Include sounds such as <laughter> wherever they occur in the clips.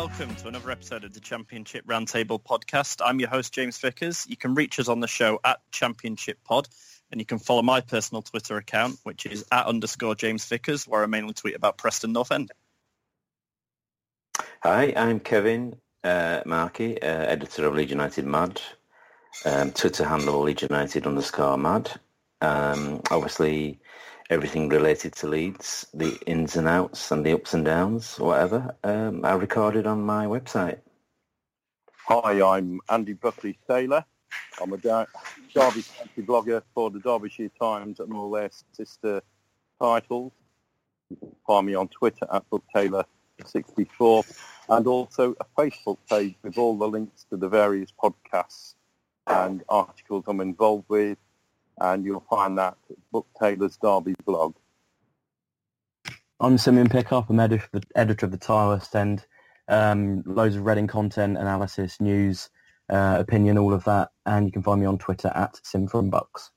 Welcome to another episode of the Championship Roundtable podcast. I'm your host James Vickers. You can reach us on the show at Championship Pod, and you can follow my personal Twitter account, which is at underscore James Vickers, where I mainly tweet about Preston North End. Hi, I'm Kevin uh, Markey, uh, editor of Leeds United Mad. Um, Twitter handle Leeds United underscore Mad. Um, obviously, everything related to Leeds, the ins and outs and the ups and downs, whatever, um, I recorded on my website. Hi, I'm Andy Buckley Taylor. I'm a Derby County blogger for the Derbyshire Times and all their sister titles. You can find me on Twitter at BuckTaylor64 and also a Facebook page with all the links to the various podcasts and articles I'm involved with. And you'll find that at Buck Taylor's Derby blog. I'm Simeon Pickup. I'm editor, editor of the Tilehurst End. Um, loads of Reading content, analysis, news, uh, opinion, all of that. And you can find me on Twitter at SimFromBucks.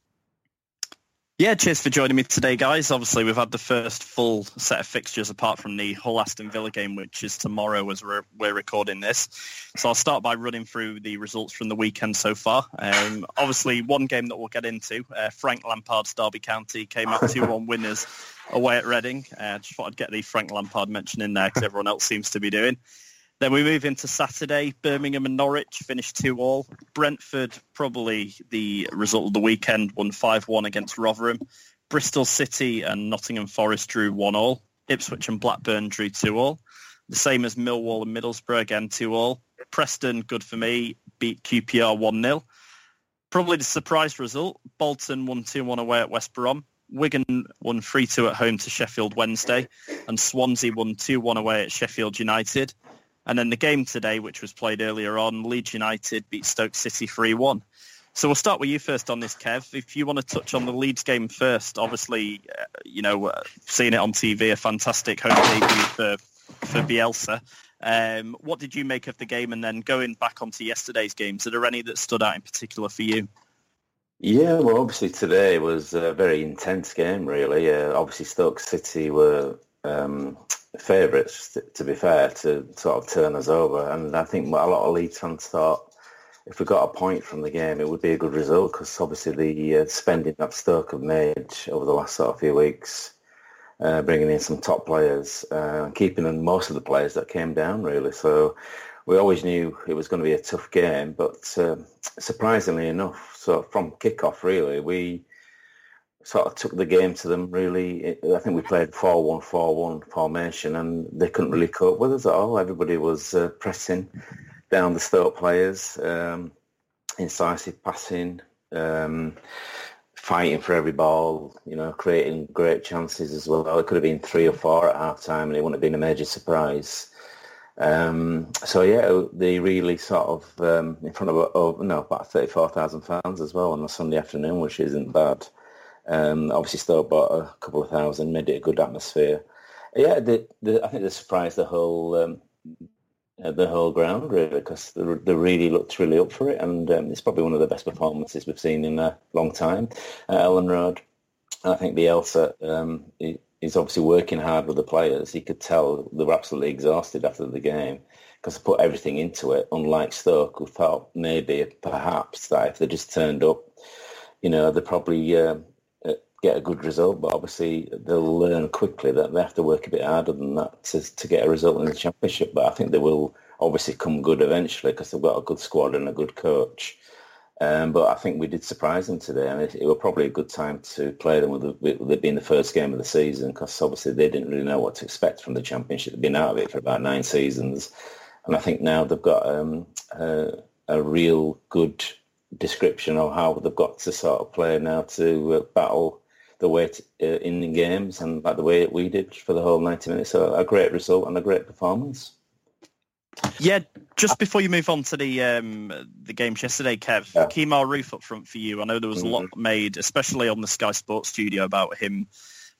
Yeah, cheers for joining me today, guys. Obviously, we've had the first full set of fixtures apart from the Hull Aston Villa game, which is tomorrow as we're, we're recording this. So I'll start by running through the results from the weekend so far. Um, obviously, one game that we'll get into, uh, Frank Lampard's Derby County came out <laughs> 2-1 winners away at Reading. Uh, just thought I'd get the Frank Lampard mention in there because everyone else seems to be doing. Then we move into Saturday. Birmingham and Norwich finished 2-all. Brentford, probably the result of the weekend, won 5-1 against Rotherham. Bristol City and Nottingham Forest drew 1-all. Ipswich and Blackburn drew 2-all. The same as Millwall and Middlesbrough, again 2-all. Preston, good for me, beat QPR 1-0. Probably the surprise result, Bolton won 2-1 away at West Brom. Wigan won 3-2 at home to Sheffield Wednesday. And Swansea won 2-1 away at Sheffield United. And then the game today, which was played earlier on, Leeds United beat Stoke City 3-1. So we'll start with you first on this, Kev. If you want to touch on the Leeds game first, obviously, uh, you know, uh, seeing it on TV, a fantastic home debut for, for Bielsa. Um, what did you make of the game? And then going back onto yesterday's games, are there any that stood out in particular for you? Yeah, well, obviously today was a very intense game, really. Uh, obviously, Stoke City were um, favourites, to be fair, to sort of turn us over. And I think a lot of Leeds fans thought if we got a point from the game, it would be a good result because obviously the uh, spending that Stoke have made over the last sort of few weeks, uh, bringing in some top players, uh, keeping in most of the players that came down, really. So we always knew it was going to be a tough game, but um, surprisingly enough, so from kick-off, really, we sort of took the game to them really. I think we played 4-1, 4-1 formation and they couldn't really cope with us at all. Everybody was uh, pressing down the Stoke players, um, incisive passing, um, fighting for every ball, you know, creating great chances as well. It could have been three or four at half time and it wouldn't have been a major surprise. Um, so yeah, they really sort of um, in front of no about thirty four thousand fans as well on a Sunday afternoon, which isn't bad. Um, obviously, still bought a couple of thousand, made it a good atmosphere. Yeah, the, the, I think they surprised the whole um, uh, the whole ground really because they, they, really looked really up for it, and um, it's probably one of the best performances we've seen in a long time at Elland Road. I think Bielsa um, is obviously working hard with the players. He could tell they were absolutely exhausted after the game because they put everything into it. Unlike Stoke, who thought maybe perhaps that if they just turned up, you know, they probably uh, get a good result, but obviously they'll learn quickly that they have to work a bit harder than that to, to get a result in the championship. But I think they will obviously come good eventually because they've got a good squad and a good coach. Um, but I think we did surprise them today, and it, it was probably a good time to play them with, with it being the first game of the season because obviously they didn't really know what to expect from the championship. They've been out of it for about nine seasons, and I think now they've got um, a, a, real good description of how they've got to sort of play now to uh, battle the way to, uh, in the games and like the way we did for the whole 90 minutes. So a great result and a great performance. Yeah, just before you move on to the um, the games yesterday, Kev, yeah. Kemar Roofe up front for you. I know there was mm-hmm. a lot mm-hmm. made, especially on the Sky Sports studio, about him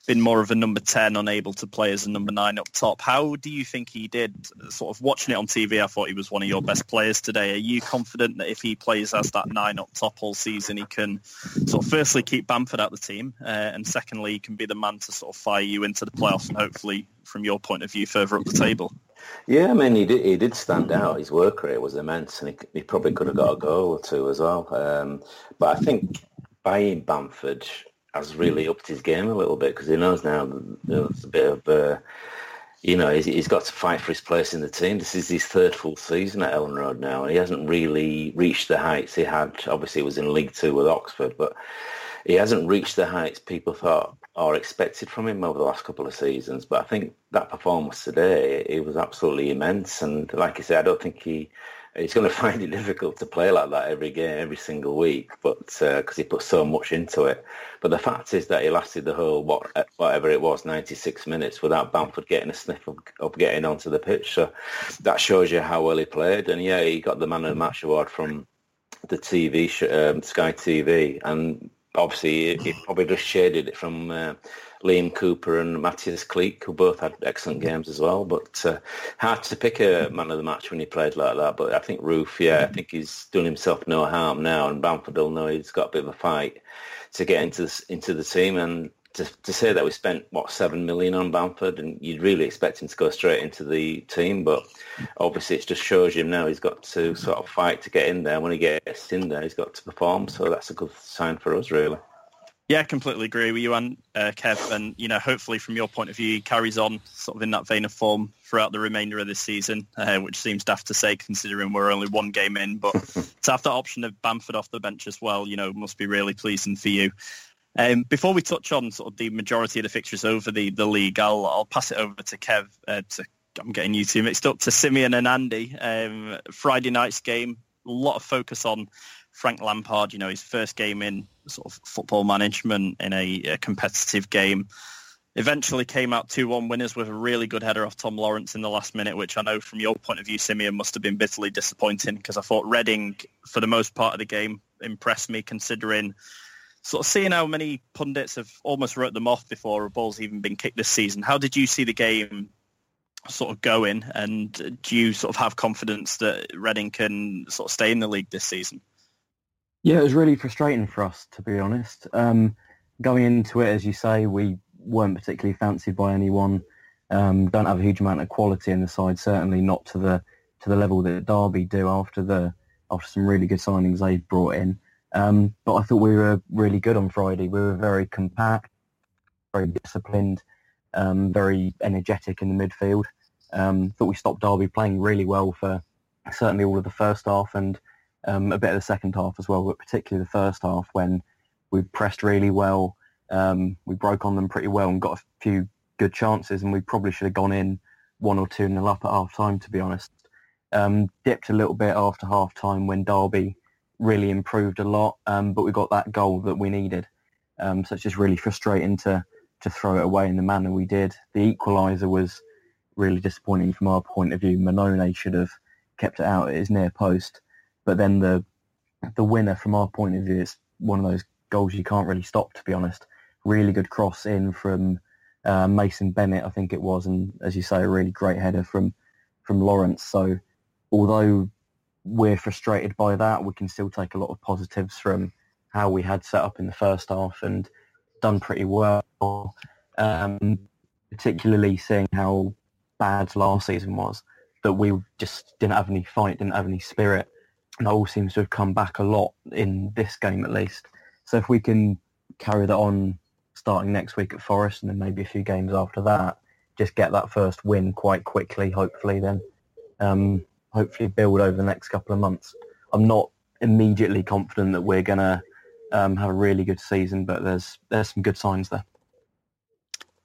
been more of a number 10, unable to play as a number 9 up top. How do you think he did? Sort of watching it on TV, I thought he was one of your best players today. Are you confident that if he plays as that 9 up top all season, he can sort of firstly keep Bamford out the team uh, and secondly, he can be the man to sort of fire you into the playoffs and hopefully, from your point of view, further up the table? Yeah, I mean, he did, he did stand out. His work rate was immense and he, he probably could have got a goal or two as well. Um, but I think buying Bamford has really upped his game a little bit because he knows now there's a bit of, uh, you know, he's, he's got to fight for his place in the team. This is his third full season at Elland Road now, and he hasn't really reached the heights he had. Obviously, he was in League Two with Oxford, but he hasn't reached the heights people thought or expected from him over the last couple of seasons. But I think that performance today, it was absolutely immense. And like I said, I don't think he he's going <laughs> to find it difficult to play like that every game, every single week, but because uh, he put so much into it. But the fact is that he lasted the whole what, whatever it was, 96 minutes without Bamford getting a sniff of, of, getting onto the pitch. So that shows you how well he played. And yeah, he got the man of the match award from the TV, um, Sky TV, and obviously it, probably just shaded it from. Uh, Liam Cooper and Mateusz Klich, who both had excellent mm-hmm. games as well. But uh, hard to pick a mm-hmm. man of the match when he played like that. But I think Roofe, yeah, I mm-hmm. think he's done himself no harm now, and Bamford will know he's got a bit of a fight to get into the, into the team. And to, to say that we spent what seven million on Bamford, and you'd really expect him to go straight into the team, but obviously it just shows him now he's got to sort of fight to get in there. When he gets in there, he's got to perform. So that's a good sign for us, really. Yeah, completely agree with you and uh, Kev. And you know, hopefully, from your point of view, he carries on sort of in that vein of form throughout the remainder of this season, uh, which seems daft to say considering we're only one game in. But <laughs> to have that option of Bamford off the bench as well, you know, must be really pleasing for you. Um, before we touch on sort of the majority of the fixtures over the, the league, I'll I'll pass it over to Kev. Uh, to, I'm getting you two mixed up to Simeon and Andy. Um, Friday night's game, a lot of focus on Frank Lampard, you know, his first game in sort of football management in a, a competitive game. Eventually came out 2-1 winners with a really good header off Tom Lawrence in the last minute, which I know from your point of view, Simeon, must have been bitterly disappointing because I thought Reading, for the most part of the game, impressed me considering sort of seeing how many pundits have almost wrote them off before a ball's even been kicked this season. How did you see the game sort of going and do you sort of have confidence that Reading can sort of stay in the league this season? Yeah, it was really frustrating for us, to be honest. Um, going into it, as you say, we weren't particularly fancied by anyone. Um, don't have a huge amount of quality in the side, certainly not to the to the level that Derby do after the after some really good signings they've brought in. Um, but I thought we were really good on Friday. We were very compact, very disciplined, um, very energetic in the midfield. Um, thought we stopped Derby playing really well for certainly all of the first half and um, a bit of the second half as well, but particularly the first half when we pressed really well. Um, we broke on them pretty well and got a few good chances, and we probably should have gone in one or two nil up at half time, to be honest. Um, dipped a little bit after half time when Derby really improved a lot, um, but we got that goal that we needed. Um, so it's just really frustrating to to throw it away in the manner we did. The equaliser was really disappointing from our point of view. Mannone should have kept it out at his near post. But then the the winner, from our point of view, is one of those goals you can't really stop. To be honest, really good cross in from uh, Mason Bennett, I think it was, and as you say, a really great header from from Lawrence. So although we're frustrated by that, we can still take a lot of positives from how we had set up in the first half and done pretty well. Um, particularly seeing how bad last season was, that we just didn't have any fight, didn't have any spirit, that all seems to have come back a lot in this game at least. So if we can carry that on starting next week at Forest and then maybe a few games after that, just get that first win quite quickly, hopefully then um, hopefully build over the next couple of months. I'm not immediately confident that we're going to um, have a really good season, but there's there's some good signs there.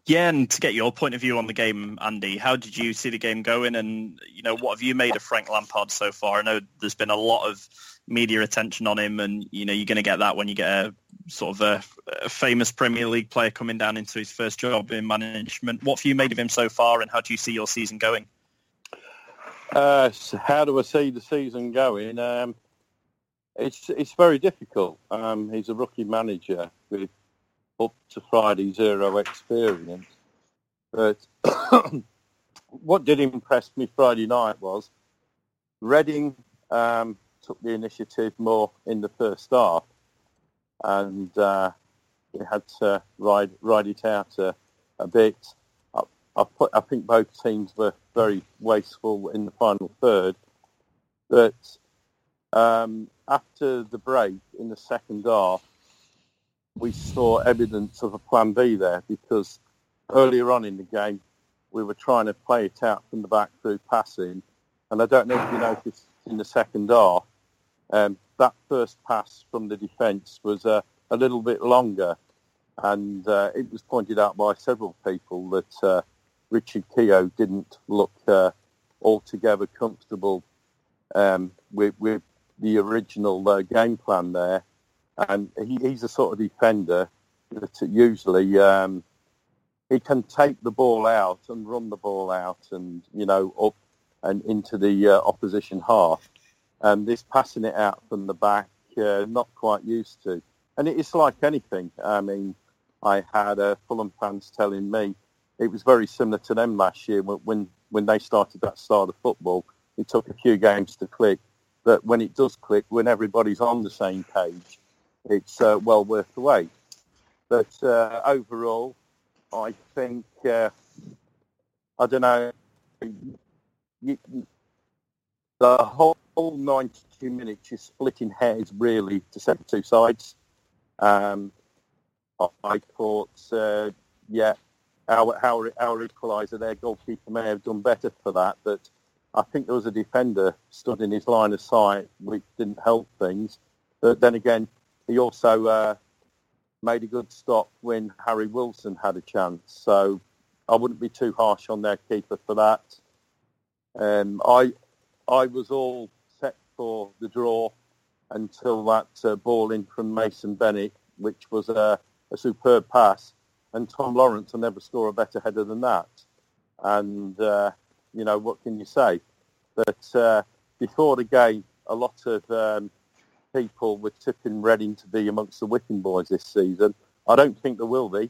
Yeah, and to get your point of view on the game, Andy, how did you see the game going, and you know what have you made of Frank Lampard so far? I know there's been a lot of media attention on him, and you know you're going to get that when you get a sort of a, a, famous Premier League player coming down into his first job in management. What have you made of him so far, and how do you see your season going? Uh, so how do I see the season going? Um, it's it's very difficult. Um, he's a rookie manager with up to Friday zero experience. But <coughs> what did impress me Friday night was Reading um, took the initiative more in the first half, and uh, we had to ride ride it out a, a bit. I, I, put, I think both teams were very wasteful in the final third, but um, after the break in the second half, we saw evidence of a plan B there because earlier on in the game we were trying to play it out from the back through passing, and I don't know if you noticed in the second half um, that first pass from the defence was uh, a little bit longer, and uh, it was pointed out by several people that uh, Richard Keogh didn't look uh, altogether comfortable um, with, with, the original uh, game plan there and he, he's a sort of defender that usually um, he can take the ball out and run the ball out and you know up and into the uh, opposition half. And this passing it out from the back, uh, not quite used to. And it's like anything. I mean, I had uh, Fulham fans telling me it was very similar to them last year when when they started that style of football. It took a few games to click, but when it does click, when everybody's on the same page, it's uh, well worth the wait. But uh, overall, I think uh, I don't know. You, the whole 92 minutes is splitting hairs really to set two sides. Um, I thought, uh, yeah, our, our, our equaliser, their goalkeeper may have done better for that, but I think there was a defender stood in his line of sight, which didn't help things. But then again, he also uh, made a good stop when Harry Wilson had a chance. So I wouldn't be too harsh on their keeper for that. Um, I I was all set for the draw until that uh, ball in from Mason Bennett, which was a, a, superb pass. And Tom Lawrence will never score a better header than that. And, uh, you know, what can you say? But uh, before the game, a lot of um, people were tipping Reading to be amongst the whipping boys this season. I don't think there will be.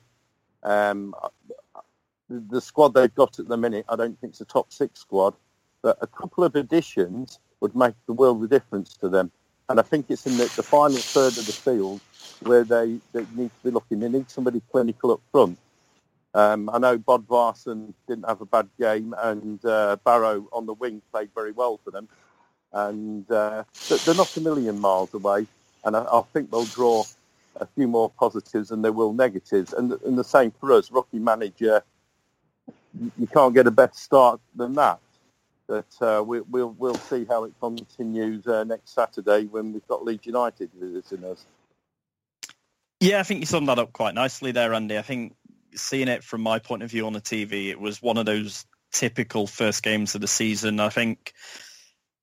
Um, the squad they've got at the minute, I don't think it's a top six squad, but a couple of additions would make the world of difference to them. And I think it's in the, the final third of the field where they, they need to be looking. They need somebody clinical up front. Um, I know Bodvarsson didn't have a bad game, and uh, Barrow on the wing played very well for them and uh, they're not a million miles away. And I, I, think they'll draw a few more positives than they will negatives. And, and the same for us, rookie manager. You can't get a better start than that. But uh, we, will we'll see how it continues uh, next Saturday when we've got Leeds United visiting us. Yeah, I think you summed that up quite nicely there, Andy. I think seeing it from my point of view on the TV, it was one of those typical first games of the season. I think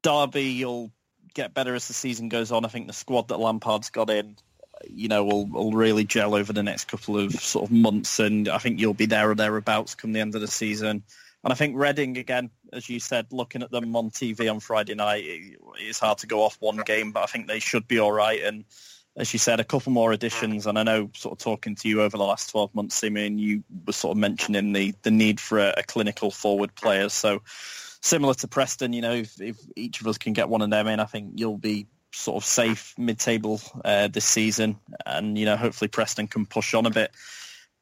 Derby will get better as the season goes on. I think the squad that Lampard's got in, you know, will, will really gel over the next couple of sort of months, and I think you'll be there or thereabouts come the end of the season. And I think Reading, again, as you said, looking at them on TV on Friday night, it's hard to go off one game, but I think they should be all right. And as you said, a couple more additions. And I know, sort of talking to you over the last 12 months, Simeon, you were sort of mentioning the, the need for a, a clinical forward player. So similar to Preston, you know, if, if, each of us can get one of them in, I think you'll be sort of safe mid-table uh, this season, and you know, hopefully Preston can push on a bit.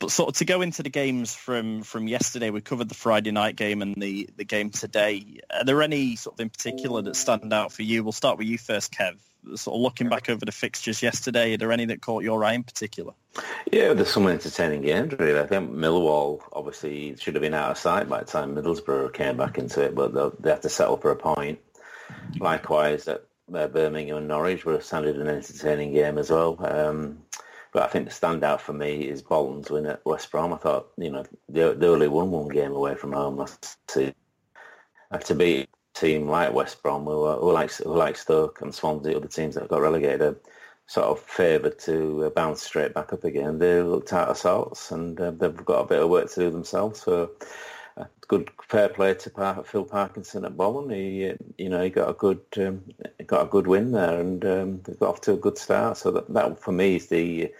But sort of to go into the games from from yesterday, we covered the Friday night game and the the game today. Are there any sort of in particular that stand out for you? We'll start with you first, Kev sort of looking back over the fixtures yesterday, are there any that caught your eye in particular? Yeah, there's some entertaining games, really. I think Millwall obviously should have been out of sight by the time Middlesbrough came back into it, but they have to settle for a point. Likewise, at uh, Birmingham and Norwich were sounded an entertaining game as well. Um, But I think the standout for me is Bolton's win at West Brom. I thought, you know, they, they only won one game away from home last season. To beat a team like West Brom, who, who, like, who like Stoke and Swansea, other teams that got relegated, sort of favoured to uh, bounce straight back up again. They looked out of sorts and uh, they've got a bit of work to do themselves. So uh, good fair play to Phil Parkinson at Bolton. He, uh, you know, he got a good um, got a good win there and um, they got off to a good start. So that, that for me is the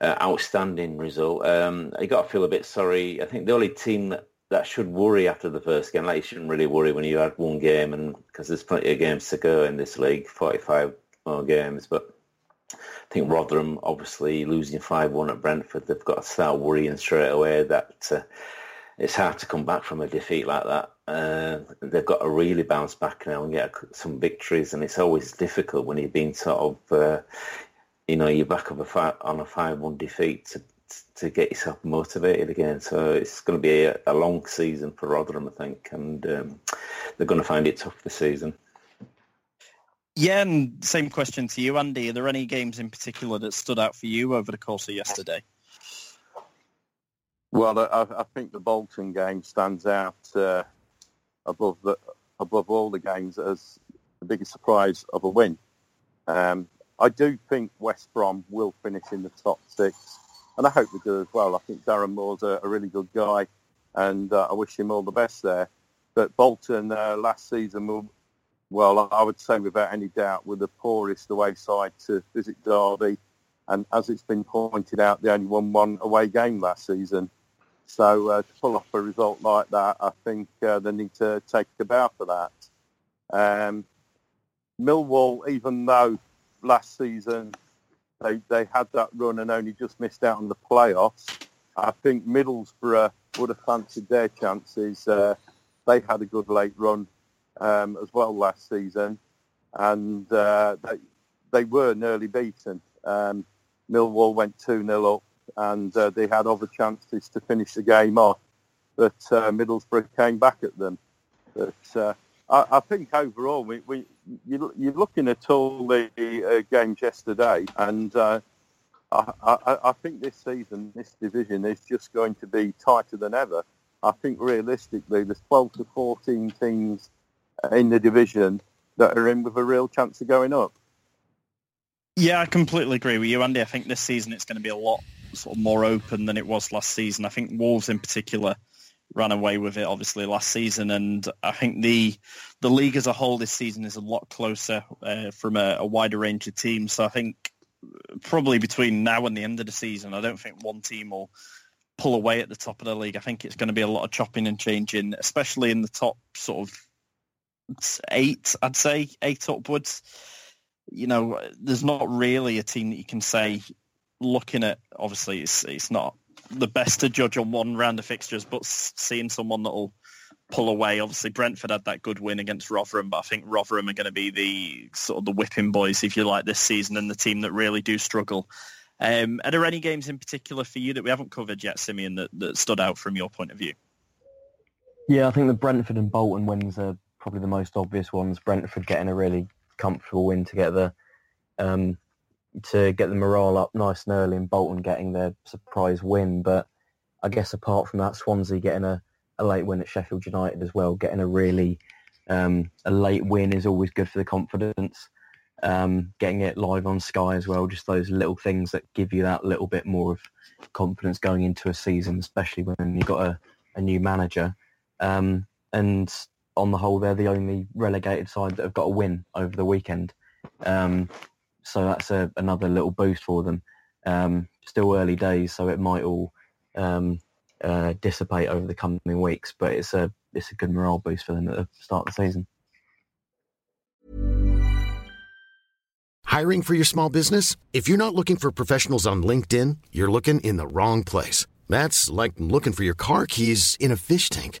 uh, outstanding result. Um, I got to feel a bit sorry. I think the only team that, that should worry after the first game, like you shouldn't really worry when you had one game and because there's plenty of games to go in this league, 45 more games, but I think Rotherham, obviously losing 5-1 at Brentford, they've got to start worrying straight away that uh, it's hard to come back from a defeat like that. Uh, they've got to really bounce back now and get some victories, and it's always difficult when you've been sort of, uh, you know, you're back of a five, on a 5-1 defeat to, to get yourself motivated again. So it's going to be a, a long season for Rotherham, I think, and um, they're going to find it tough this season. Yeah, and same question to you, Andy. Are there any games in particular that stood out for you over the course of yesterday? Well, I, I think the Bolton game stands out uh, above the, above all the games as the biggest surprise of a win. Um, I do think West Brom will finish in the top six, and I hope they do as well. I think Darren Moore's a, a really good guy, and uh, I wish him all the best there. But Bolton uh, last season will, well, I would say without any doubt, were the poorest away side to visit Derby. And as it's been pointed out, they only won one away game last season. So uh, to pull off a result like that, I think uh, they need to take a bow for that. Um, Millwall, even though last season they, they had that run and only just missed out on the playoffs, I think Middlesbrough would have fancied their chances. Uh, they had a good late run um, as well last season, and uh, they they were nearly beaten. Um, Millwall went two 0 up, and uh, they had other chances to finish the game off, but uh, Middlesbrough came back at them. But uh, I, I, think overall, we, we you, are looking at all the uh, games yesterday, and uh, I, I, I think this season, this division is just going to be tighter than ever. I think realistically, there's 12 to 14 teams in the division that are in with a real chance of going up. Yeah, I completely agree with you, Andy. I think this season it's going to be a lot sort of more open than it was last season. I think Wolves in particular ran away with it obviously last season, and I think the the league as a whole this season is a lot closer uh, from a, a wider range of teams. So I think probably between now and the end of the season, I don't think one team will pull away at the top of the league. I think it's going to be a lot of chopping and changing, especially in the top sort of eight, I'd say, eight upwards. You know, there's not really a team that you can say, looking at, obviously it's, it's not the best to judge on one round of fixtures, but seeing someone that'll pull away. Obviously, Brentford had that good win against Rotherham, but I think Rotherham are going to be the sort of the whipping boys, if you like, this season, and the team that really do struggle. Um, are there any games in particular for you that we haven't covered yet, Simeon, that, that stood out from your point of view? Yeah, I think the Brentford and Bolton wins are probably the most obvious ones. Brentford getting a really comfortable win together um, to get the morale up nice and early, and Bolton getting their surprise win. But I guess apart from that, Swansea getting a, a late win at Sheffield United as well, getting a really um, a late win is always good for the confidence. Um, getting it live on Sky as well, just those little things that give you that little bit more of confidence going into a season, especially when you've got a, a new manager. Um, and on the whole, they're the only relegated side that have got a win over the weekend. Um, so that's a, another little boost for them. Um, still early days, so it might all um, uh, dissipate over the coming weeks, but it's a it's a good morale boost for them at the start of the season. Hiring for your small business? If you're not looking for professionals on LinkedIn, you're looking in the wrong place. That's like looking for your car keys in a fish tank.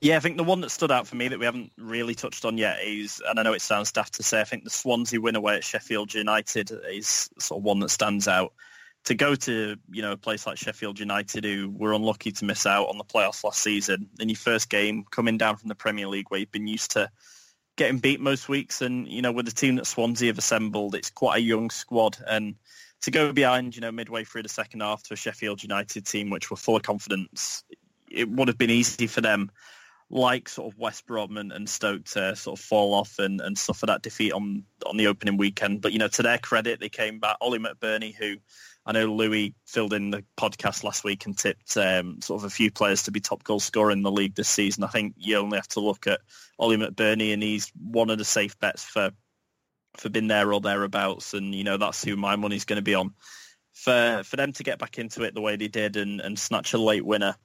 Yeah, I think the one that stood out for me that we haven't really touched on yet is, and I know it sounds daft to say, I think the Swansea win away at Sheffield United is sort of one that stands out. To go to, you know, a place like Sheffield United who were unlucky to miss out on the playoffs last season in your first game, coming down from the Premier League where you've been used to getting beat most weeks and, you know, with the team that Swansea have assembled, it's quite a young squad and to go behind, you know, midway through the second half to a Sheffield United team which were full of confidence, it would have been easy for them, like sort of West Brom and, and Stoke, to sort of fall off and, and suffer that defeat on on the opening weekend. But you know, to their credit, they came back. Oli McBurnie, who I know Louis filled in the podcast last week and tipped um, sort of a few players to be top goal scorer in the league this season. I think you only have to look at Oli McBurnie, and he's one of the safe bets for for being there or thereabouts. And you know, that's who my money's going to be on. For for them to get back into it the way they did and, and snatch a late winner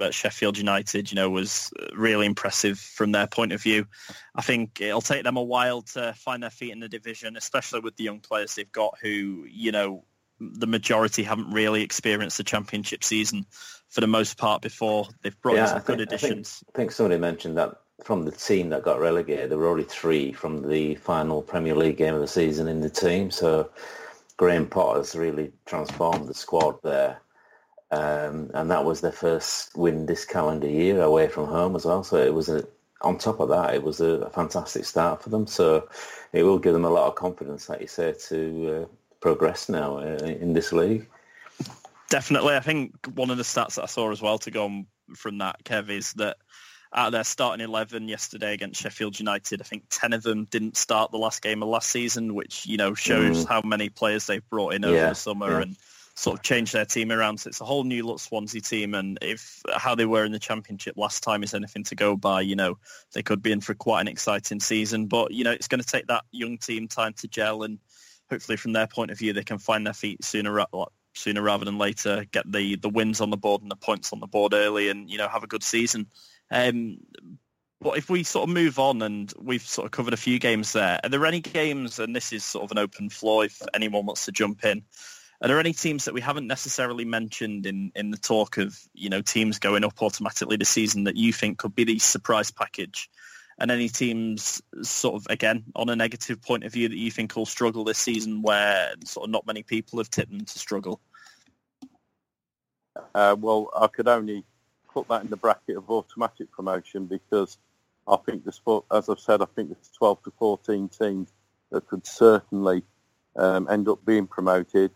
at Sheffield United, you know, was really impressive from their point of view. I think it'll take them a while to find their feet in the division, especially with the young players they've got who, you know, the majority haven't really experienced the championship season for the most part before they've brought in some think, good additions. I think, I think somebody mentioned that from the team that got relegated, there were only three from the final Premier League game of the season in the team. So Graham Potter's really transformed the squad there. Um, and that was their first win this calendar year away from home as well. So it was a, on top of that, it was a, a fantastic start for them. So it will give them a lot of confidence, like you say, to uh, progress now uh, in this league. Definitely. I think one of the stats that I saw as well to go on from that, Kev, is that out of their starting 11 yesterday against Sheffield United, I think 10 of them didn't start the last game of last season, which, you know, shows Mm. how many players they've brought in over Yeah, the summer yeah. and sort of changed their team around. So it's a whole new look Swansea team. And if how they were in the championship last time is anything to go by, you know, they could be in for quite an exciting season. But, you know, it's going to take that young team time to gel and hopefully from their point of view, they can find their feet sooner sooner rather than later, get the, the wins on the board and the points on the board early and, you know, have a good season. Um, but if we sort of move on and we've sort of covered a few games there, are there any games, and this is sort of an open floor if anyone wants to jump in, are there any teams that we haven't necessarily mentioned in, in the talk of, you know, teams going up automatically this season that you think could be the surprise package? And any teams sort of, again, on a negative point of view that you think will struggle this season where sort of not many people have tipped them to struggle? Uh, well, I could only put that in the bracket of automatic promotion because I think the sport, as I've said, I think there's 12 to 14 teams that could certainly um, end up being promoted.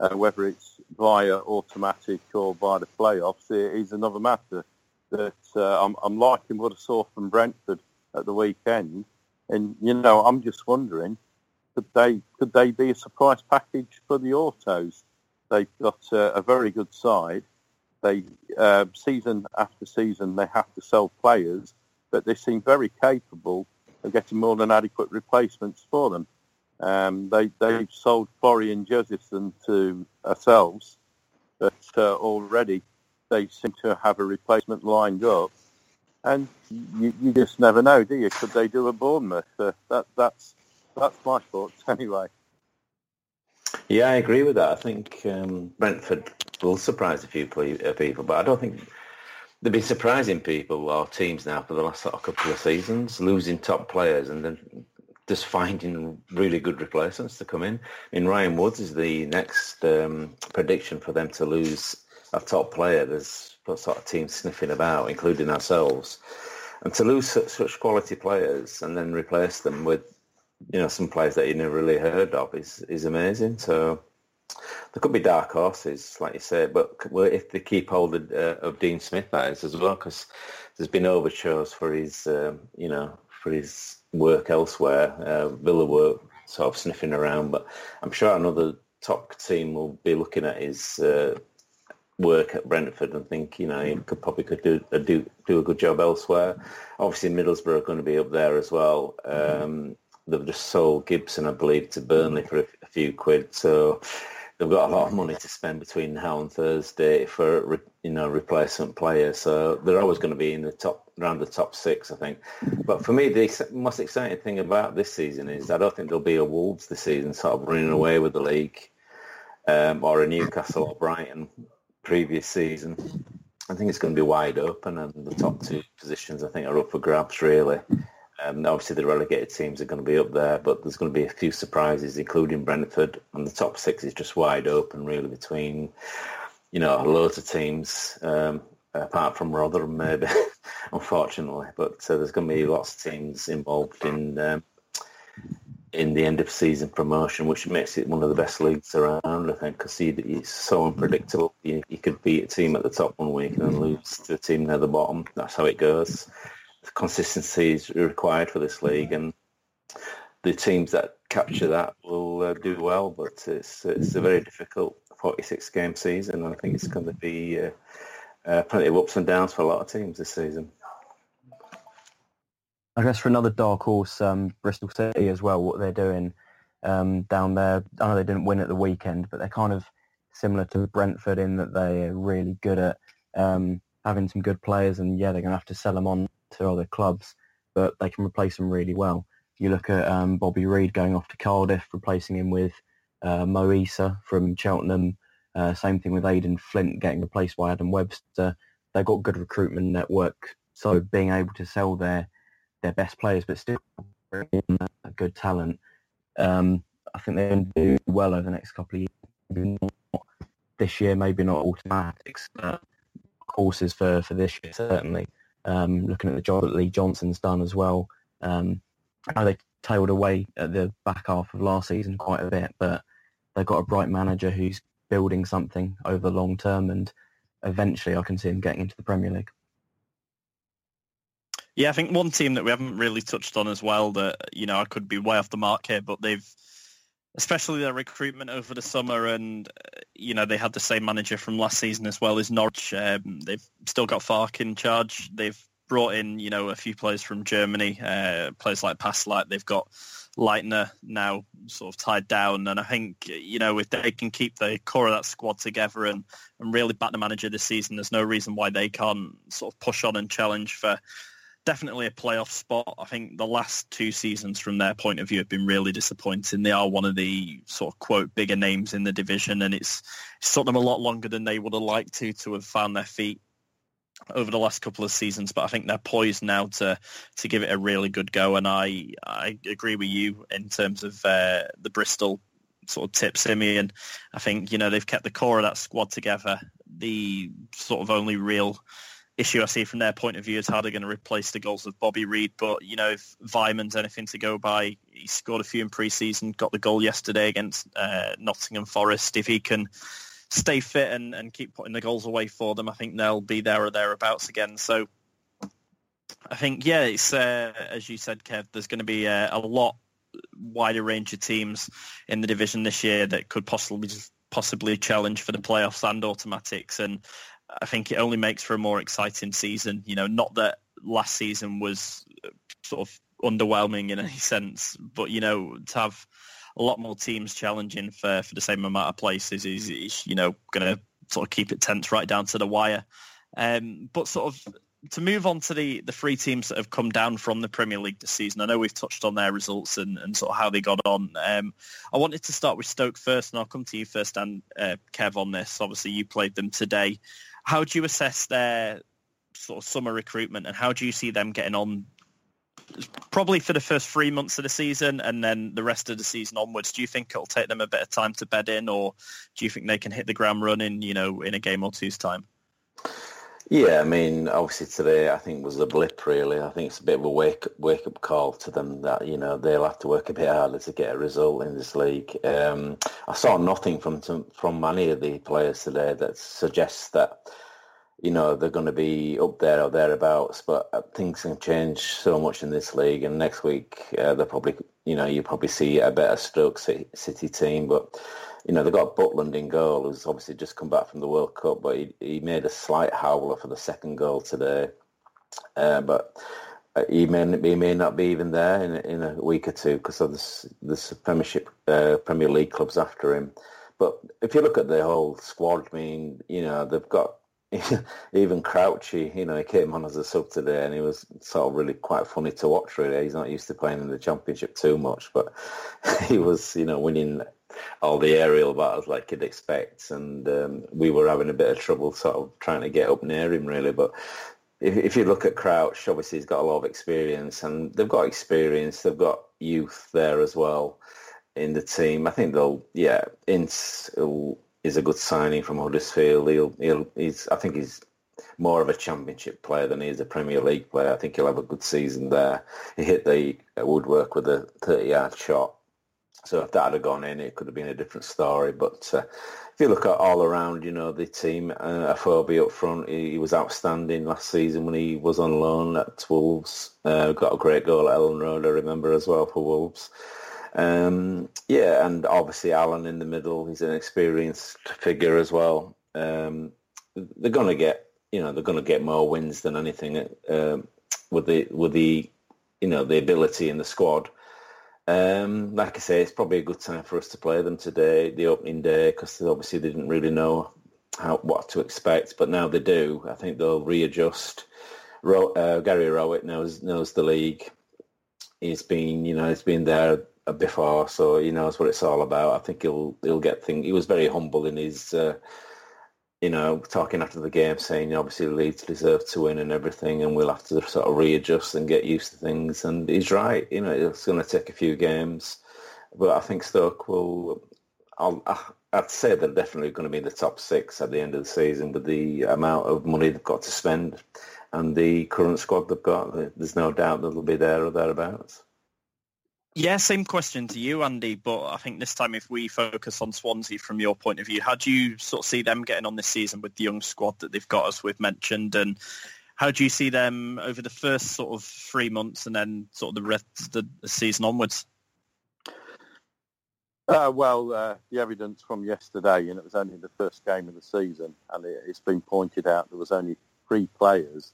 Uh, whether it's via automatic or via the playoffs is another matter. That uh, I'm, I'm liking what I saw from Brentford at the weekend, and you know I'm just wondering, could they could they be a surprise package for the autos? They've got uh, a very good side. They uh, season after season they have to sell players, but they seem very capable of getting more than adequate replacements for them. Um, they they've sold Florian and Jozefzoon to ourselves, but uh, already they seem to have a replacement lined up. And you, you just never know, do you? Could they do a Bournemouth? Uh, that that's that's my thoughts <laughs> anyway. Yeah, I agree with that. I think um, Brentford will surprise a few uh, people, but I don't think they've been surprising people or teams now for the last sort of couple of seasons, losing top players and then just finding really good replacements to come in. I mean, Ryan Woods is the next um, prediction for them to lose a top player. There's sort of teams sniffing about, including ourselves. And to lose such, such quality players and then replace them with you know, some players that you never really heard of is is amazing. So there could be dark horses, like you say, but if they keep hold of, uh, of Dean Smith, that is as well, because there's been overtures for his, um, you know, for his work elsewhere. Uh, Villa were sort of sniffing around, but I'm sure another top team will be looking at his uh, work at Brentford and think, you know, he could probably could do a, do do a good job elsewhere. Obviously, Middlesbrough are going to be up there as well. Um, they've just sold Gibson, I believe, to Burnley for a, a, few quid, so they've got a lot of money to spend between now and Thursday for you know replacement players. So they're always going to be in the top around the top six, I think. But for me, the most exciting thing about this season is I don't think there'll be a Wolves this season sort of running away with the league. Um, or a Newcastle or Brighton previous season. I think it's going to be wide open, and the top two positions I think are up for grabs. Really, um, obviously the relegated teams are going to be up there, but there's going to be a few surprises, including Brentford, and the top six is just wide open, really, between you know loads of teams. Um, apart from Rotherham, maybe, <laughs> unfortunately, but uh, there's going to be lots of teams involved in um, in the end of season promotion, which makes it one of the best leagues around, I think, because it's so unpredictable. You, you, could beat a team at the top one week and then lose to a team near the bottom. That's how it goes. Consistency is required for this league, and the teams that capture that will uh, do well. But it's it's a very difficult 46 game season, and I think it's going to be uh, uh, plenty of ups and downs for a lot of teams this season. I guess for another dark horse, um, Bristol City as well, what they're doing um, down there. I know they didn't win at the weekend, but they're kind of similar to Brentford in that they're really good at um, having some good players, and yeah, they're going to have to sell them on to other clubs, but they can replace them really well. You look at um, Bobby Reid going off to Cardiff, replacing him with uh, from Cheltenham. Uh, same thing with Aden Flint getting replaced by Adam Webster. They've got good recruitment network, so being able to sell their their best players, but still a good talent. Um, I think they're going to do well over the next couple of years. This year, maybe not automatics, but courses for, for this year, certainly. Um, looking at the job that Lee Johnson's done as well. Um, I know they tailed away at the back half of last season quite a bit, but they've got a bright manager who's building something over the long term, and eventually I can see him getting into the Premier League. Yeah, I think one team that we haven't really touched on as well that, you know, I could be way off the mark here, but they've, especially their recruitment over the summer and, you know, they had the same manager from last season as well as Norwich. Um, they've still got Farke in charge. They've brought in, you know, a few players from Germany, uh, players like Passlack. They've got Leitner now sort of tied down. And I think, you know, if they can keep the core of that squad together and, and really back the manager this season, there's no reason why they can't sort of push on and challenge for definitely a playoff spot. I think the last two seasons from their point of view have been really disappointing. They are one of the sort of quote bigger names in the division and it's, it's them a lot longer than they would have liked to to have found their feet over the last couple of seasons, but I think they're poised now to to give it a really good go. And I I agree with you in terms of uh, the Bristol sort of tip Simeon. I think you know they've kept the core of that squad together. The sort of only real issue I see from their point of view is how they're going to replace the goals of Bobby Reid. But, you know, if Weimann's anything to go by, he scored a few in pre-season, got the goal yesterday against uh, Nottingham Forest. If he can stay fit and, and keep putting the goals away for them, I think they'll be there or thereabouts again. So I think, yeah, it's, uh, as you said, Kev, there's going to be a, a lot wider range of teams in the division this year that could possibly possibly challenge for the playoffs and automatics. And I think it only makes for a more exciting season. You know, not that last season was sort of underwhelming in any sense, but you know, to have a lot more teams challenging for, for the same amount of places is, is you know, going to sort of keep it tense right down to the wire. Um, but sort of to move on to the, the three teams that have come down from the Premier League this season, I know we've touched on their results and, and sort of how they got on. Um, I wanted to start with Stoke first, and I'll come to you first, and uh, Kev, on this. Obviously, you played them today. How do you assess their sort of summer recruitment, and how do you see them getting on? Probably for the first three months of the season, and then the rest of the season onwards. Do you think it'll take them a bit of time to bed in, or do you think they can hit the ground running? You know, in a game or two's time. Yeah, I mean, obviously today I think was a blip. Really, I think it's a bit of a wake wake up call to them that you know they'll have to work a bit harder to get a result in this league. Um, I saw nothing from from many of the players today that suggests that you know they're going to be up there or thereabouts. But uh, things can change so much in this league, and next week uh, they'll probably you know you'll probably see a better Stoke City, City team, but you know, they've got Butland in goal, who's obviously just come back from the World Cup, but he, he made a slight howler for the second goal today. Uh, but uh, he may he may not be even there in, in a week or two because of this, this Premiership uh, Premier League clubs after him. But if you look at the whole squad, I mean, you know, they've got <laughs> even Crouchy, you know, he came on as a sub today and he was sort of really quite funny to watch really. He's not used to playing in the championship too much, but <laughs> he was, you know, winning all the aerial battles like you'd expect and um, we were having a bit of trouble sort of trying to get up near him really. But if, if you look at Crouch, obviously he's got a lot of experience and they've got experience, they've got youth there as well in the team. I think they'll, yeah, Ince is a good signing from Huddersfield. He'll, he'll, he's, I think he's more of a championship player than he is a Premier League player. I think he'll have a good season there. He hit the woodwork with a 30-yard shot. So if that had gone in, it could have been a different story. But uh, if you look at all around, you know, the team, uh, Afobe up front, he, he, was outstanding last season when he was on loan at Wolves. Uh, got a great goal at Elland Road, I remember, as well for Wolves. Um, yeah, and obviously Allen in the middle. He's an experienced figure as well. Um, they're going to get, you know, they're going to get more wins than anything uh, with the with the, you know, the ability in the squad. Um, like I say, it's probably a good time for us to play them today, the opening day, because obviously they didn't really know how what to expect, but now they do. I think they'll readjust. Ro- uh, Gary Rowett knows knows the league. He's been, you know, he's been there before, so he knows what it's all about. I think he'll he'll get things. He was very humble in his, uh, you know, talking after the game, saying obviously Leeds deserve to win and everything, and we'll have to sort of readjust and get used to things. And he's right. You know, it's going to take a few games, but I think Stoke will. I'll, I'd say they're definitely going to be in the top six at the end of the season with the amount of money they've got to spend and the current squad they've got. There's no doubt that they'll be there or thereabouts. Yeah, same question to you, Andy. But I think this time, if we focus on Swansea from your point of view, how do you sort of see them getting on this season with the young squad that they've got, as we've mentioned, and how do you see them over the first sort of three months and then sort of the rest of the season onwards? Uh, well, uh, the evidence from yesterday, and it was only the first game of the season, and it, has been pointed out there was only three players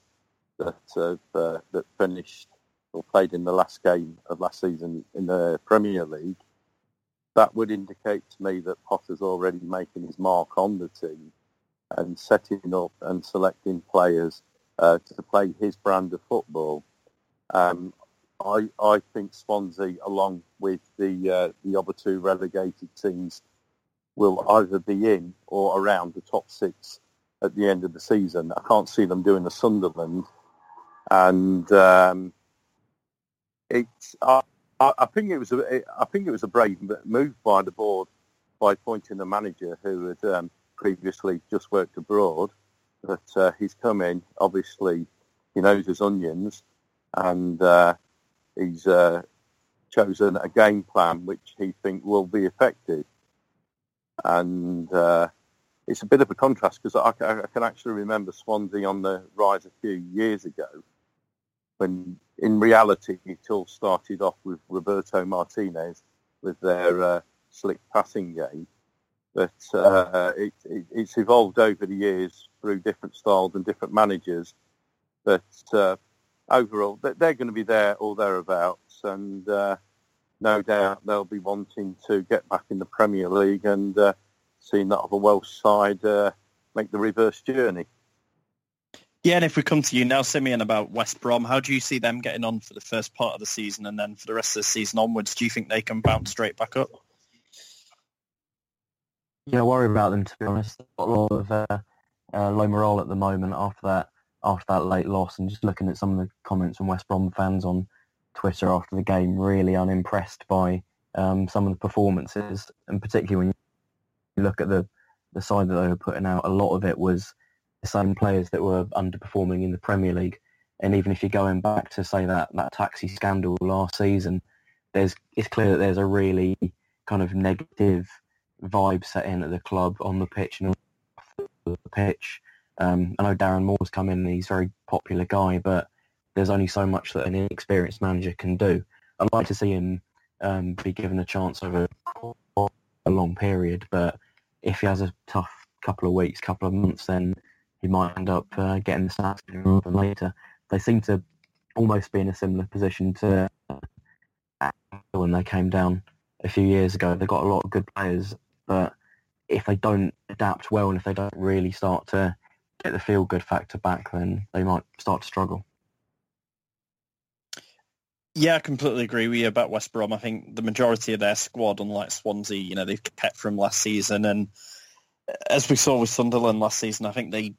that uh, that finished or played in the last game of last season in the Premier League, that would indicate to me that Potter's already making his mark on the team and setting up and selecting players uh, to play his brand of football. Um, I, I think Swansea, along with the uh, the other two relegated teams, will either be in or around the top six at the end of the season. I can't see them doing the Sunderland, and um, it's I, I think it was a I think it was a brave move by the board by appointing a manager who had um, previously just worked abroad. That uh, he's come in, obviously, he knows his onions, and uh, he's uh, chosen a game plan which he thinks will be effective. And uh, it's a bit of a contrast because I, I, can actually remember Swansea on the rise a few years ago when in reality it all started off with Roberto Martinez with their uh, slick passing game. But uh, it, it, it's evolved over the years through different styles and different managers. But uh, overall, they're going to be there or thereabouts, and uh, no doubt they'll be wanting to get back in the Premier League and uh, seeing that other Welsh side uh, make the reverse journey. Yeah, and if we come to you now, Simeon, about West Brom, how do you see them getting on for the first part of the season and then for the rest of the season onwards? Do you think they can bounce straight back up? Yeah, I worry about them to be honest. They've got a lot of uh, uh, low morale at the moment after that after that late loss, and just looking at some of the comments from West Brom fans on Twitter after the game, really unimpressed by um, some of the performances, and particularly when you look at the the side that they were putting out, a lot of it was same players that were underperforming in the Premier League. And even if you're going back to say that that taxi scandal last season, there's it's clear that there's a really kind of negative vibe set in at the club on the pitch and off the pitch. Um, I know Darren Moore's come in and he's a very popular guy, but there's only so much that an inexperienced manager can do. I'd like to see him um, be given a chance over a long period. But if he has a tough couple of weeks, couple of months, then he might end up uh, getting the stats sooner than later. They seem to almost be in a similar position to when they came down a few years ago. They've got a lot of good players, but if they don't adapt well and if they don't really start to get the feel-good factor back, then they might start to struggle. Yeah, I completely agree with you about West Brom. I think the majority of their squad, unlike Swansea, you know, they've kept from last season, and as we saw with Sunderland last season, I think they,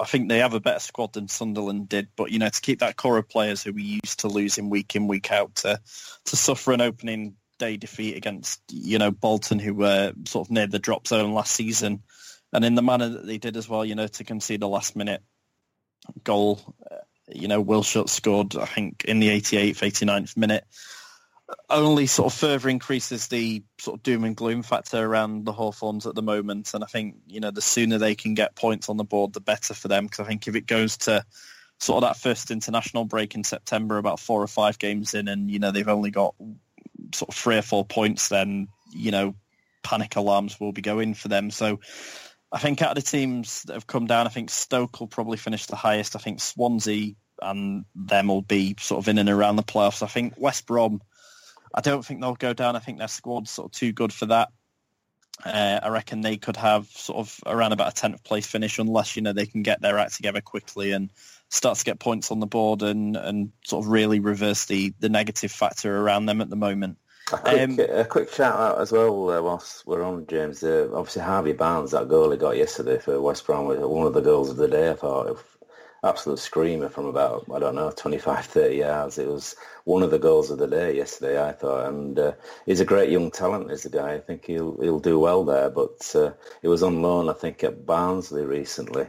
I think they have a better squad than Sunderland did. But you know, to keep that core of players who we used to losing week in week out to to suffer an opening day defeat against you know Bolton, who were sort of near the drop zone last season, and in the manner that they did as well, you know, to concede a last minute goal. Uh, you know, Wilshere scored, I think, in the 88th, 89th minute. Only sort of further increases the sort of doom and gloom factor around the Hawthorns at the moment. And I think, you know, the sooner they can get points on the board, the better for them. Because I think if it goes to sort of that first international break in September, about four or five games in, and, you know, they've only got sort of three or four points, then, you know, panic alarms will be going for them. So I think out of the teams that have come down, I think Stoke will probably finish the highest. I think Swansea and them will be sort of in and around the playoffs. I think West Brom, I don't think they'll go down. I think their squad's sort of too good for that. Uh, I reckon they could have sort of around about a 10th place finish unless, you know, they can get their act together quickly and start to get points on the board and, and sort of really reverse the, the negative factor around them at the moment. A quick, um, a quick shout out as well uh, whilst we're on, James. Uh, obviously, Harvey Barnes, that goal he got yesterday for West Brom was one of the goals of the day. I thought absolute screamer from about I don't know 25, 30 yards. It was one of the goals of the day yesterday, I thought, and uh, he's a great young talent. Is the guy? I think he'll he'll do well there. But uh, he was on loan, I think, at Barnsley recently.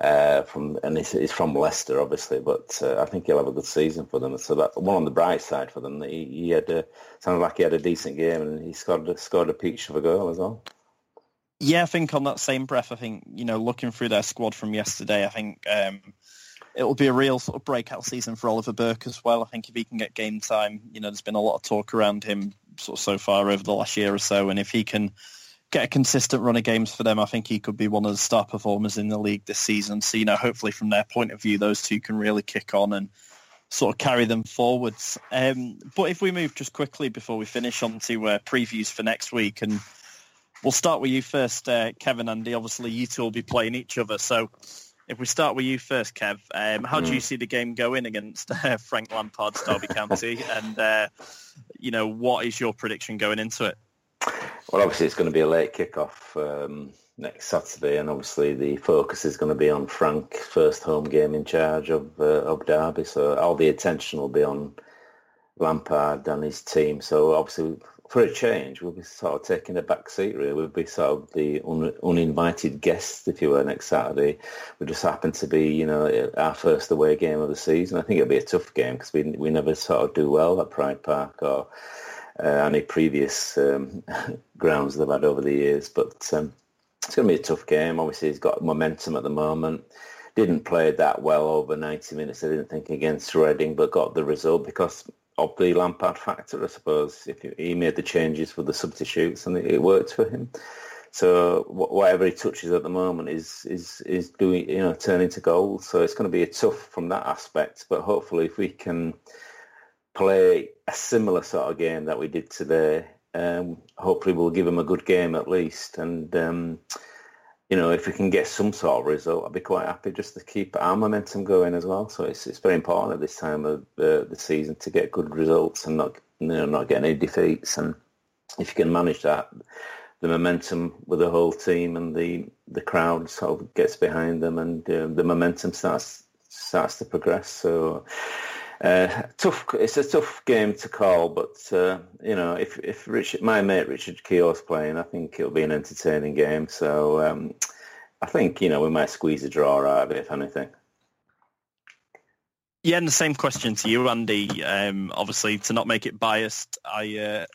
Uh, from and he's, he's, from Leicester, obviously, but uh, I think he'll have a good season for them. So that one on the bright side for them, he, he had a, sounded like he had a decent game, and he scored scored a peach of a goal as well. Yeah, I think on that same breath, I think you know, looking through their squad from yesterday, I think um, it will be a real sort of breakout season for Oliver Burke as well. I think if he can get game time, you know, there's been a lot of talk around him sort of so far over the last year or so, and if he can get a consistent run of games for them, I think he could be one of the star performers in the league this season. So, you know, hopefully from their point of view, those two can really kick on and sort of carry them forwards. Um, but if we move just quickly before we finish on to uh, previews for next week, and we'll start with you first, uh, Kevin Andy. Obviously, you two will be playing each other. So if we start with you first, Kev, um, how do you mm. see the game going against uh, Frank Lampard's Derby <laughs> County? And, uh, you know, what is your prediction going into it? Well, obviously it's going to be a late kickoff um, next Saturday, and obviously the focus is going to be on Frank, first home game in charge of uh, of Derby. So all the attention will be on Lampard and his team. So obviously, for a change, we'll be sort of taking a back seat. Really, we'll be sort of the un- uninvited guests, if you were, next Saturday. We just happen to be, you know, our first away game of the season. I think it'll be a tough game because we we never sort of do well at Pride Park or uh, any previous um, <laughs> grounds they've had over the years. But um, it's going to be a tough game. Obviously, he's got momentum at the moment. Didn't play that well over 90 minutes, I didn't think, against Reading, but got the result because of the Lampard factor, I suppose. If he made the changes for the substitutes and it worked for him. So whatever he touches at the moment is is is doing you know turning to gold. So it's going to be a tough from that aspect. But hopefully, if we can play a similar sort of game that we did today. Um, hopefully, we'll give him a good game at least, and um, you know, if we can get some sort of result, I'd be quite happy just to keep our momentum going as well. So it's it's very important at this time of uh, the season to get good results and not you know not get any defeats. And if you can manage that, the momentum with the whole team and the the crowd sort of gets behind them, and uh, the momentum starts starts to progress. So uh, tough. It's a tough game to call, but uh, you know, if if Richard, my mate Richard Keogh's playing, I think it'll be an entertaining game. So um, I think you know we might squeeze a draw out of it, if anything. Yeah, and the same question to you, Andy. Um, obviously, to not make it biased, I uh,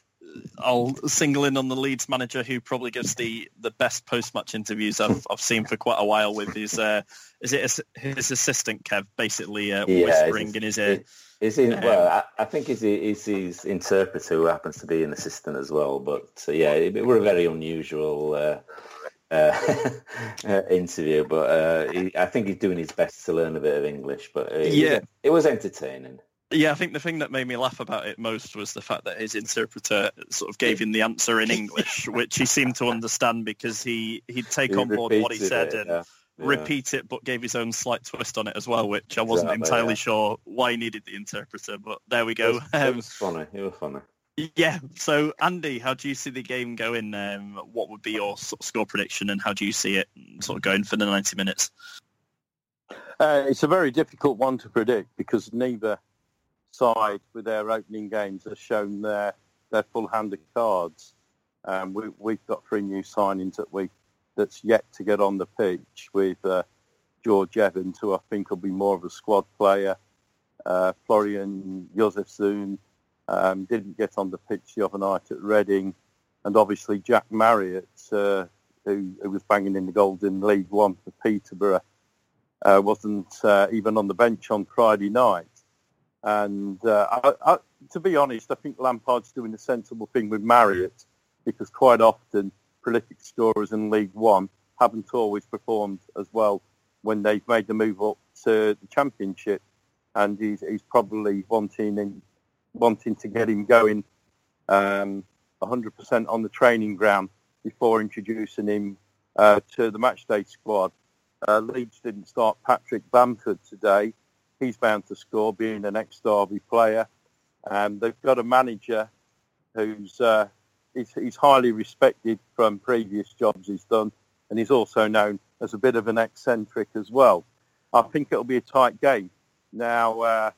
I'll single in on the Leeds manager who probably gives the, the best post-match interviews I've, I've seen for quite a while with his, uh, is it his, his assistant, Kev, basically uh, yeah, whispering in his ear. Is he, well, I, I think he's, he's his interpreter who happens to be an assistant as well. But uh, yeah, it, were a very unusual uh, uh, <laughs> uh, interview. But uh, he, I think he's doing his best to learn a bit of English. But Yeah. it was entertaining. Yeah, I think the thing that made me laugh about it most was the fact that his interpreter sort of gave him the answer in English, <laughs> which he seemed to understand because he he'd take He on board what he said it, and yeah. Yeah. repeat it, but gave his own slight twist on it as well, which I wasn't Exactly, entirely yeah. sure why he needed the interpreter. But there we It go. was, it Um, was funny. It was funny. yeah. So Andy, how do you see the game going? Um, what would be your sort of score prediction, and how do you see it sort of going for the ninety minutes? Uh, it's a very difficult one to predict because neither side with their opening games has shown their, their full hand of cards. Um, we, we've got three new signings that we that's yet to get on the pitch with uh, George Evans, who I think will be more of a squad player. Uh, Florian Jozefzoon um, didn't get on the pitch the other night at Reading, and obviously Jack Marriott, uh, who, who was banging in the goals in League One for Peterborough, uh, wasn't uh, even on the bench on Friday night. And uh, I, I, to be honest, I think Lampard's doing a sensible thing with Marriott because quite often prolific scorers in League One haven't always performed as well when they've made the move up to the Championship. And he's, he's probably wanting in, wanting to get him going um, 100% on the training ground before introducing him uh, to the matchday squad. Uh, Leeds didn't start Patrick Bamford today. He's bound to score, being an ex-Derby player. Um, they've got a manager who's uh, he's, he's highly respected from previous jobs he's done, and he's also known as a bit of an eccentric as well. I think it'll be a tight game. Now, uh,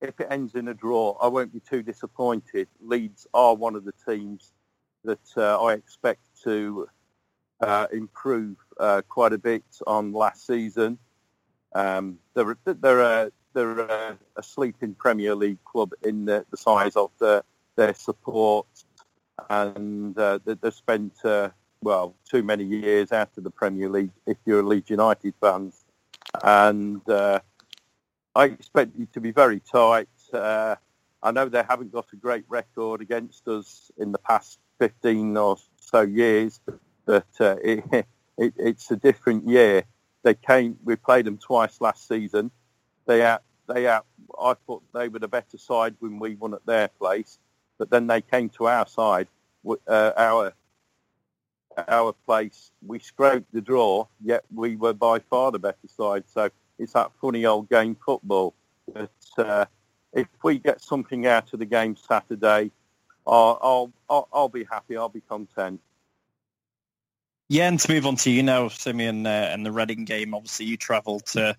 if it ends in a draw, I won't be too disappointed. Leeds are one of the teams that uh, I expect to uh, improve uh, quite a bit on last season. Um, they're they're a they're a, a sleeping Premier League club in the, the size of the, their support, and uh, they, they've spent uh, well too many years out of the Premier League. If you're a Leeds United fans, and uh, I expect it to be very tight. Uh, I know they haven't got a great record against us in the past 15 or so years, but uh, it, <laughs> it, it's a different year. They came, we played them twice last season. They out, they out. I thought they were the better side when we won at their place, but then they came to our side, uh, our our place. We scraped the draw, yet we were by far the better side. So it's that funny old game football. But uh, if we get something out of the game Saturday, I'll, I'll, I'll, I'll be happy. I'll be content. Yeah, and to move on to you now, Simeon, uh, and the Reading game. Obviously, you travelled to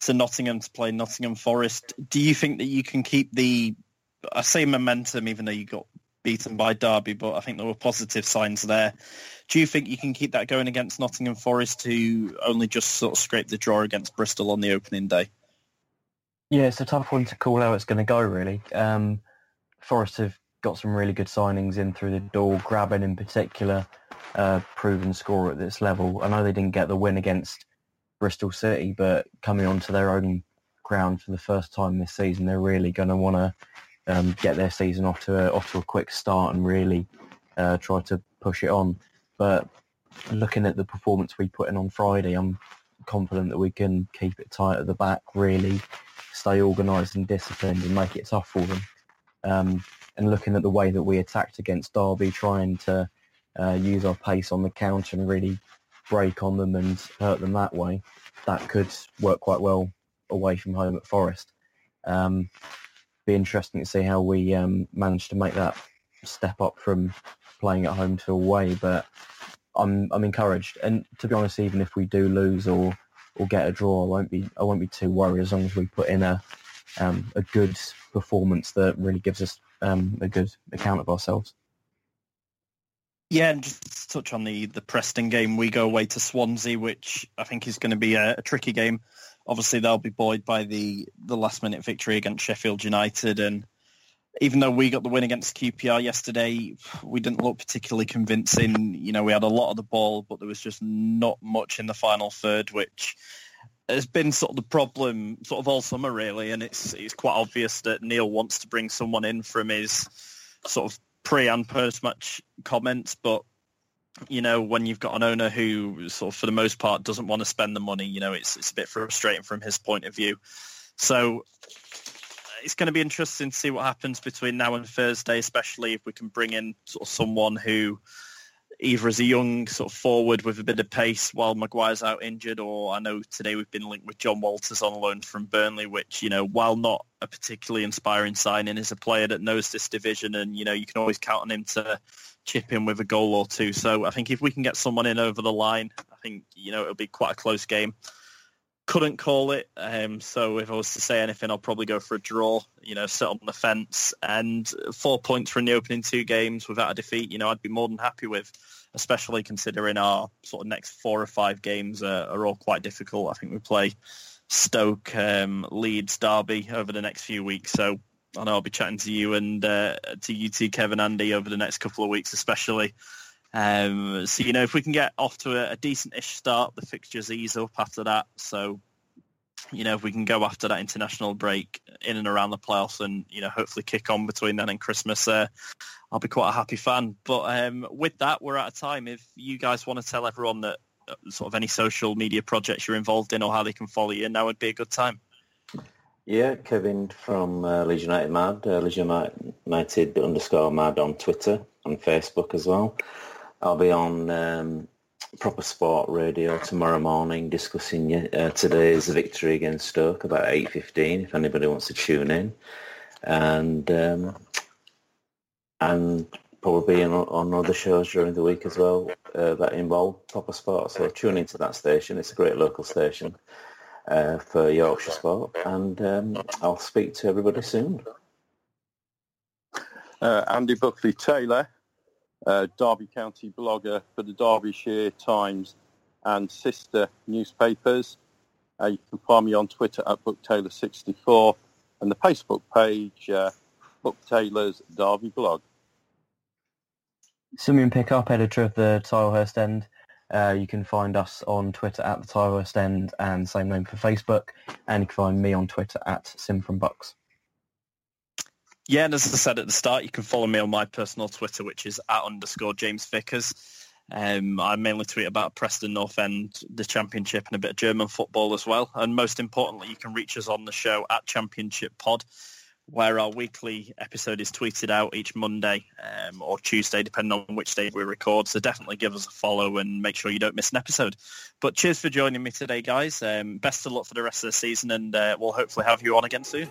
to Nottingham to play Nottingham Forest. Do you think that you can keep the, I say momentum, even though you got beaten by Derby, but I think there were positive signs there. Do you think you can keep that going against Nottingham Forest, who only just sort of scraped the draw against Bristol on the opening day? Yeah, it's a tough one to call how it's going to go, really. Um, Forest have got some really good signings in through the door. Grabban in particular, uh, proven scorer at this level. I know they didn't get the win against Bristol City, but coming onto their own ground for the first time this season, they're really going to want to um, get their season off to a, off to a quick start and really uh, try to push it on. But looking at the performance we put in on Friday, I'm confident that we can keep it tight at the back, really stay organised and disciplined and make it tough for them. Um, and looking at the way that we attacked against Derby, trying to uh, use our pace on the counter and really break on them and hurt them that way, that could work quite well away from home at Forest. Um, be interesting to see how we um, manage to make that step up from playing at home to away. But I'm I'm encouraged, and to be honest, even if we do lose or or get a draw, I won't be I won't be too worried as long as we put in a um, a good performance that really gives us um, a good account of ourselves. Yeah, and just to touch on the, the Preston game, we go away to Swansea, which I think is going to be a, a tricky game. Obviously, they'll be buoyed by the, the last-minute victory against Sheffield United. And even though we got the win against QPR yesterday, we didn't look particularly convincing. You know, we had a lot of the ball, but there was just not much in the final third, which has been sort of the problem sort of all summer really, and it's it's quite obvious that Neil wants to bring someone in from his sort of pre and post match comments, but you know when you've got an owner who sort of for the most part doesn't want to spend the money, you know it's it's a bit frustrating from his point of view. So uh, it's going to be interesting to see what happens between now and Thursday, especially if we can bring in sort of someone who either as a young sort of forward with a bit of pace while Maguire's out injured, or I know today we've been linked with Jon Walters on loan from Burnley, which, you know, while not a particularly inspiring signing, is a player that knows this division and, you know, you can always count on him to chip in with a goal or two. So I think if we can get someone in over the line, I think, you know, it'll be quite a close game couldn't call it. Um, so if I was to say anything, I'll probably go for a draw. You know, sit on the fence and four points from the opening two games without a defeat. You know, I'd be more than happy with, especially considering our sort of next four or five games are, are all quite difficult. I think we play Stoke, um, Leeds, Derby over the next few weeks. So I know I'll be chatting to you and uh, to you two, Kevin, Andy, over the next couple of weeks, especially. Um, so, you know, if we can get off to a, a decent-ish start, the fixtures ease up after that. So, you know, if we can go after that international break in and around the playoffs and, you know, hopefully kick on between then and Christmas, uh, I'll be quite a happy fan. But um, with that, we're out of time. If you guys want to tell everyone that uh, sort of any social media projects you're involved in or how they can follow you, now would be a good time. Yeah, Kevin from uh, Leeds United Mad, uh, Leeds United underscore Mad on Twitter and Facebook as well. I'll be on um, Proper Sport Radio tomorrow morning discussing uh, today's victory against Stoke about 8.15 if anybody wants to tune in. And um, and probably on, on other shows during the week as well uh, that involve Proper Sport. So tune into that station. It's a great local station uh, for Yorkshire sport. And um, I'll speak to everybody soon. Uh, Andy Buckley Taylor uh, Derby County blogger for the Derbyshire Times and sister newspapers. Uh, you can find me on Twitter at BuckTaylor64 and the Facebook page, uh, Buck Taylor's Derby blog. Simeon Pickup, editor of the Tilehurst End. Uh, you can find us on Twitter at the Tilehurst End and same name for Facebook. And you can find me on Twitter at Sim from Bucks. Yeah, and as I said at the start, you can follow me on my personal Twitter, which is at underscore James Vickers. Um, I mainly tweet about Preston North End, the Championship, and a bit of German football as well. And most importantly, you can reach us on the show at Championship Pod, where our weekly episode is tweeted out each Monday um, or Tuesday, depending on which day we record. So definitely give us a follow and make sure you don't miss an episode. But cheers for joining me today, guys. Um, best of luck for the rest of the season, and uh, we'll hopefully have you on again soon.